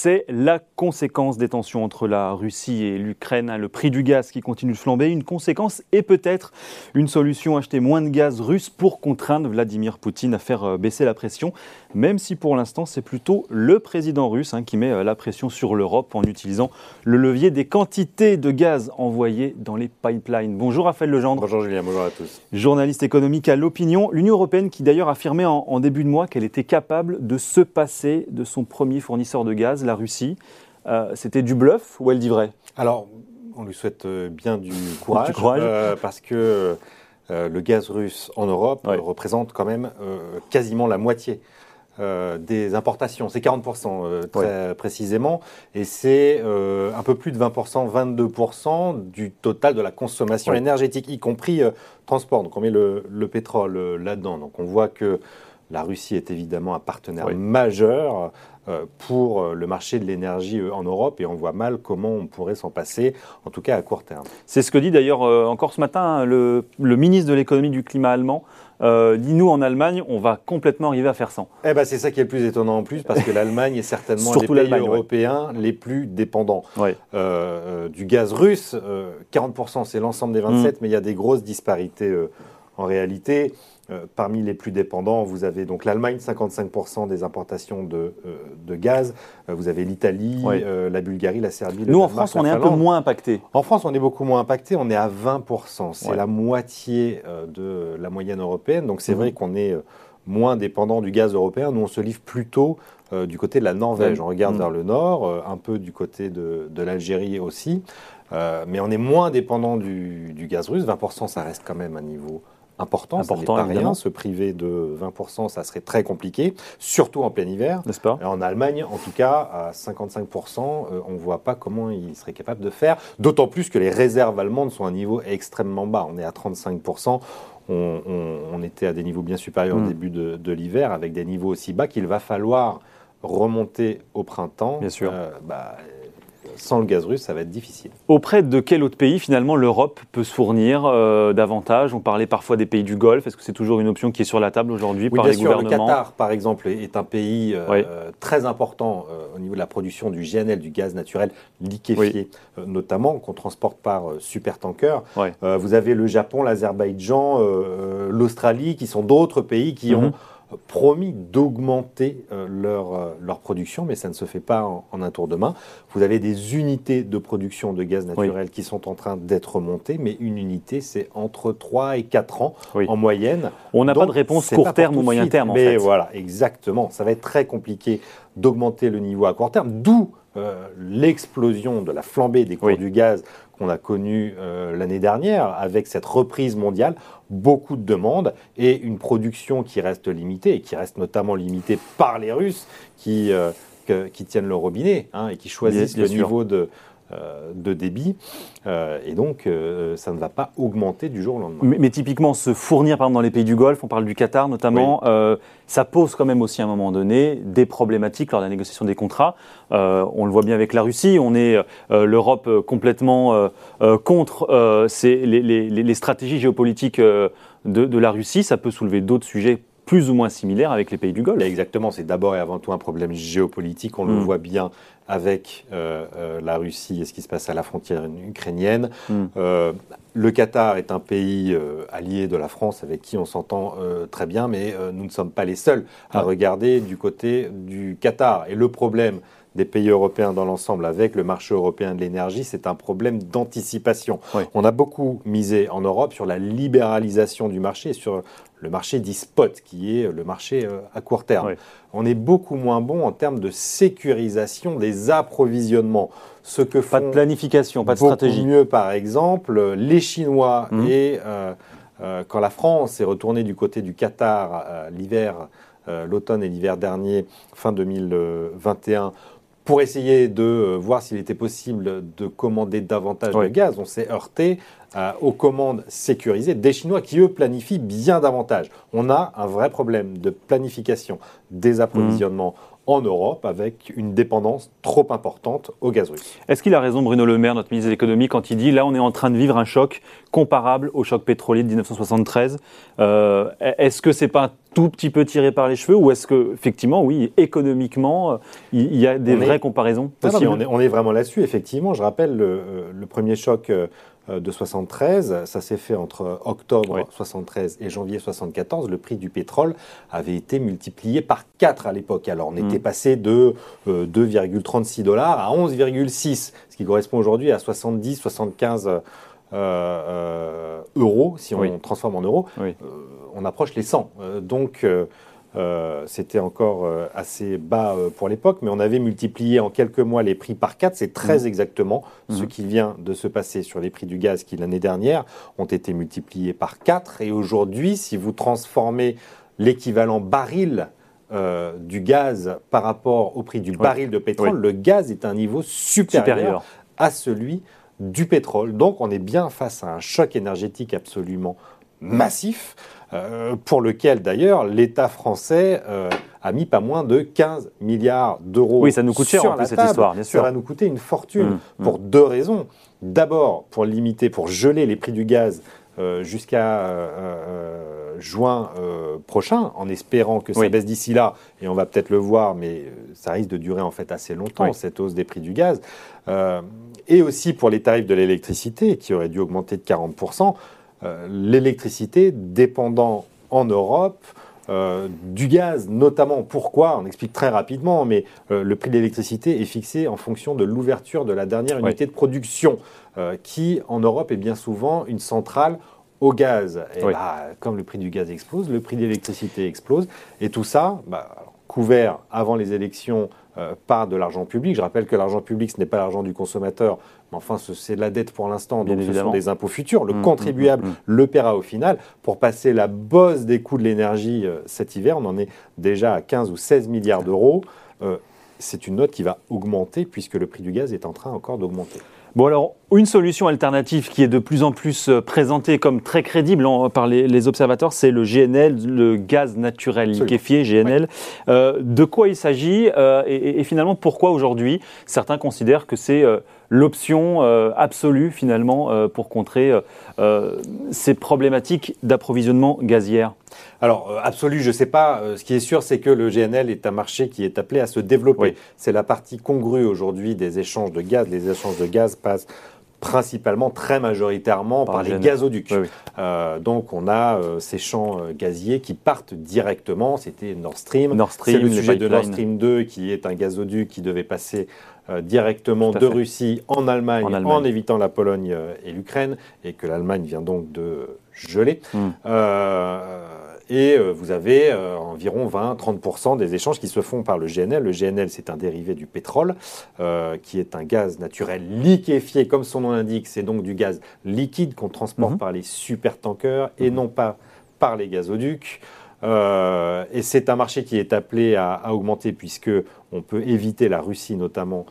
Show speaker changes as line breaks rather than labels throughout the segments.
c'est la conséquence des tensions entre la Russie et l'Ukraine, le prix du gaz qui continue de flamber, une conséquence et peut-être une solution, acheter moins de gaz russe pour contraindre Vladimir Poutine à faire euh, baisser la pression, même si pour l'instant c'est plutôt le président russe hein, qui met euh, la pression sur l'Europe en utilisant le levier des quantités de gaz envoyées dans les pipelines. Bonjour Raphaël Legendre.
Bonjour Julien, bonjour à tous.
Journaliste économique à l'opinion, l'Union européenne qui d'ailleurs affirmait en, en début de mois qu'elle était capable de se passer de son premier fournisseur de gaz, la Russie. Euh, c'était du bluff ou elle dit vrai?
Alors, on lui souhaite euh, bien du courage, euh, parce que le gaz russe en Europe représente quand même quasiment la moitié. des importations. C'est 40% très précisément, et c'est un peu plus de 20%, 22% du total de la consommation énergétique, y compris transport. Donc on met le, le pétrole là-dedans. Donc on voit que la Russie est évidemment un partenaire majeur euh, pour euh, le marché de l'énergie euh, en Europe et on voit mal comment on pourrait s'en passer, en tout cas à court terme.
C'est ce que dit d'ailleurs encore ce matin hein, le, ministre de l'économie du climat allemand. dit nous en Allemagne, on va complètement arriver à faire sans.
Eh ben, c'est ça qui est le plus étonnant en plus, parce que l'Allemagne est certainement un des pays européens les plus dépendants du gaz russe. 40% c'est l'ensemble des 27, mm. mais il y a des grosses disparités en réalité. Euh, parmi les plus dépendants, vous avez donc l'Allemagne, 55% des importations de, euh, de gaz. Euh, vous avez l'Italie, la Bulgarie, la Serbie.
Nous, en France, on est un peu moins impacté.
En France, on est beaucoup moins impacté. On est à 20%. C'est la moitié de la moyenne européenne. Donc, c'est mhm. vrai qu'on est moins dépendant du gaz européen. Nous, on se livre plutôt du côté de la Norvège. On regarde mhm. vers le nord, un peu du côté de, de l'Algérie aussi. mais on est moins dépendant du, du, gaz russe. 20%, ça reste quand même un niveau important, important ça pas rien. Se priver de 20%, ça serait très compliqué, surtout en plein hiver.
N'est-ce pas?
En Allemagne, en tout cas, à 55%, euh, on ne voit pas comment ils seraient capables de faire. D'autant plus que les réserves allemandes sont à un niveau extrêmement bas. On est à 35%. On, était à des niveaux bien supérieurs au hmm. début de, l'hiver, avec des niveaux aussi bas qu'il va falloir remonter au printemps.
Bien sûr. Euh,
bah, sans le gaz russe, ça va être difficile.
Auprès de quel autre pays, finalement, l'Europe peut se fournir euh, davantage? On parlait parfois des pays du Golfe. Est-ce que c'est toujours une option qui est sur la table aujourd'hui par les gouvernements Le
Qatar, par exemple, est un pays euh, très important euh, au niveau de la production du GNL, du gaz naturel liquéfié, notamment, qu'on transporte par supertanker. vous avez le Japon, l'Azerbaïdjan, l'Australie, qui sont d'autres pays qui mhm. ont promis d'augmenter euh, leur, euh, leur production, mais ça ne se fait pas en, un tour de main. Vous avez des unités de production de gaz naturel qui sont en train d'être montées, mais une unité, c'est entre 3 et 4 ans en moyenne.
On n'a pas de réponse court terme ou moyen terme, en
mais voilà, exactement. Ça va être très compliqué d'augmenter le niveau à court terme, d'où euh, l'explosion de la flambée des cours du gaz qu'on a connu euh, l'année dernière, avec cette reprise mondiale, beaucoup de demandes et une production qui reste limitée, et qui reste notamment limitée par les Russes qui, euh, qui tiennent le robinet hein, et qui choisissent le niveau de, de débit. Euh, et donc, euh, ça ne va pas augmenter du jour au lendemain.
Mais, typiquement, se fournir, par exemple, dans les pays du Golfe, on parle du Qatar notamment, ça pose quand même aussi à un moment donné des problématiques lors de la négociation des contrats. on le voit bien avec la Russie, on est l'Europe complètement contre les, les, stratégies géopolitiques de, de la Russie. Ça peut soulever d'autres sujets plus ou moins similaire avec les pays du Golfe.
Exactement, c'est d'abord et avant tout un problème géopolitique. On le mm. voit bien avec euh, euh, la Russie et ce qui se passe à la frontière ukrainienne. Mm. Euh, le Qatar est un pays allié de la France avec qui on s'entend très bien, mais nous ne sommes pas les seuls à regarder du côté du Qatar. Et le problème des pays européens dans l'ensemble avec le marché européen de l'énergie, c'est un problème d'anticipation. On a beaucoup misé en Europe sur la libéralisation du marché, sur le marché dit spot, qui est le marché à court terme. On est beaucoup moins bon en termes de sécurisation des approvisionnements.
Ce que pas de planification, pas de stratégie.
mieux, par exemple, les Chinois mmh. et euh, euh, quand la France est retournée du côté du Qatar l'hiver, l'automne et l'hiver dernier, fin 2021 pour essayer de euh, voir s'il était possible de commander davantage de gaz. On s'est heurté euh, aux commandes sécurisées des Chinois qui, eux, planifient bien davantage. On a un vrai problème de planification des approvisionnements en Europe avec une dépendance trop importante au gaz russe.
Est-ce qu'il a raison Bruno Le Maire, notre ministre de l'économie, quand il dit là on est en train de vivre un choc comparable au choc pétrolier de 1973 euh, Est-ce que c'est pas un tout petit peu tiré par les cheveux ou est-ce que effectivement oui économiquement euh, il y a des vraies comparaisons
on, est, vraiment là-dessus effectivement. Je rappelle le, le premier choc euh, de 73. Ça s'est fait entre octobre 73 et janvier 74. Le prix du pétrole avait été multiplié par 4 à l'époque. Alors on mm. était passé de 2,36 euh, dollars à 11,6, ce qui correspond aujourd'hui à 70, 75 euh, euros si on transforme en euros. on approche les 100. donc euh, c'était encore euh, assez bas euh, pour l'époque, mais on avait multiplié en quelques mois les prix par 4. C'est très mmh. exactement ce mmh. qui vient de se passer sur les prix du gaz qui, l'année dernière, ont été multipliés par 4. Et aujourd'hui, si vous transformez l'équivalent baril du gaz par rapport au prix du baril de pétrole, le gaz est à un niveau supérieur, à celui du pétrole. Donc on est bien face à un choc énergétique absolument massif. Euh, pour lequel d'ailleurs l'État français euh, a mis pas moins de 15 milliards d'euros.
Oui, ça nous coûte cher en plus cette histoire, bien sûr.
Ça va nous coûter une fortune mmh, pour mmh. deux raisons. D'abord, pour limiter, pour geler les prix du gaz euh, jusqu'à juin prochain, en espérant que ça baisse d'ici là, et on va peut-être le voir, mais ça risque de durer en fait assez longtemps, cette hausse des prix du gaz. et aussi pour les tarifs de l'électricité, qui auraient dû augmenter de 40%. Euh, l'électricité dépendant en Europe euh, du gaz, notamment. Pourquoi? On explique très rapidement, mais euh, le prix de l'électricité est fixé en fonction de l'ouverture de la dernière unité de production, qui en Europe est bien souvent une centrale au gaz. Et bah, comme le prix du gaz explose, le prix de l'électricité explose. Et tout ça, bah, couvert avant les élections euh, par de l'argent public. Je rappelle que l'argent public, ce n'est pas l'argent du consommateur, mais enfin, c'est de la dette pour l'instant, donc ce sont des impôts futurs. Le mmh, contribuable mmh, mmh, le paiera au final. Pour passer la bosse des coûts de l'énergie euh, cet hiver, on en est déjà à 15 ou 16 milliards d'euros. Euh, c'est une note qui va augmenter puisque le prix du gaz est en train encore d'augmenter.
Bon alors, une solution alternative qui est de plus en plus euh, présentée comme très crédible par les, observateurs, c'est le GNL, le gaz naturel liquéfié, GNL. Euh, de quoi il s'agit euh, et, finalement pourquoi aujourd'hui certains considèrent que c'est l'option absolue finalement pour contrer ces problématiques d'approvisionnement gazière?
Alors, absolu, je ne sais pas. Ce qui est sûr, c'est que le GNL est un marché qui est appelé à se développer. C'est la partie congrue aujourd'hui des échanges de gaz. Les échanges de gaz passent principalement, très majoritairement, par, les gazoducs. Euh, donc on a ces champs gaziers qui partent directement, c'était Nord Stream.
Nord
Stream, c'est le sujet de Nord Stream 2 qui est un gazoduc qui devait passer directement de Russie en Allemagne, en évitant la Pologne et l'Ukraine, et que l'Allemagne vient donc de geler. Hmm. Et euh, vous avez euh, environ 20-30% des échanges qui se font par le GNL. Le GNL, c'est un dérivé du pétrole, euh, qui est un gaz naturel liquéfié, comme son nom l'indique. C'est donc du gaz liquide qu'on transporte mhm. par les supertankers et mhm. non pas par les gazoducs. et c'est un marché qui est appelé à, à augmenter puisque on peut éviter la Russie notamment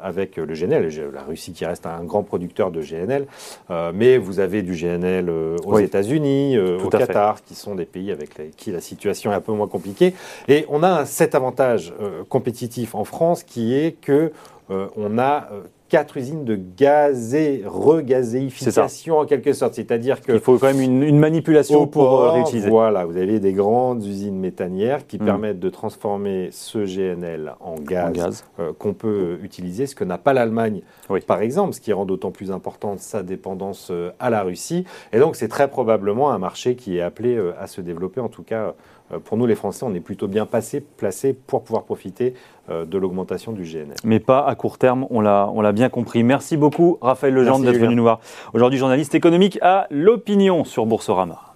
avec le GNL, la Russie qui reste un grand producteur de GNL, euh, mais vous avez du GNL euh, aux États-Unis, au Qatar, qui sont des pays avec qui la situation est un peu moins compliquée. Et on a cet avantage compétitif en France qui est que on a quatre usines de gazé, regazéification en quelque sorte. C'est-à-dire que.
Il faut quand même une, manipulation pour réutiliser.
Voilà, vous avez des grandes usines méthanières qui mm. permettent de transformer ce GNL en gaz, euh, qu'on peut utiliser, ce que n'a pas l'Allemagne, par exemple, ce qui rend d'autant plus importante sa dépendance euh, à la Russie. Et donc, c'est très probablement un marché qui est appelé euh, à se développer, en tout cas euh, pour nous, les Français, on est plutôt bien passé, placés pour pouvoir profiter euh, de l'augmentation du GNL.
Mais pas à court terme, on l'a bien compris. Merci beaucoup, Raphaël Legendre, d'être venu nous voir. Aujourd'hui, journaliste économique à l'opinion sur Boursorama.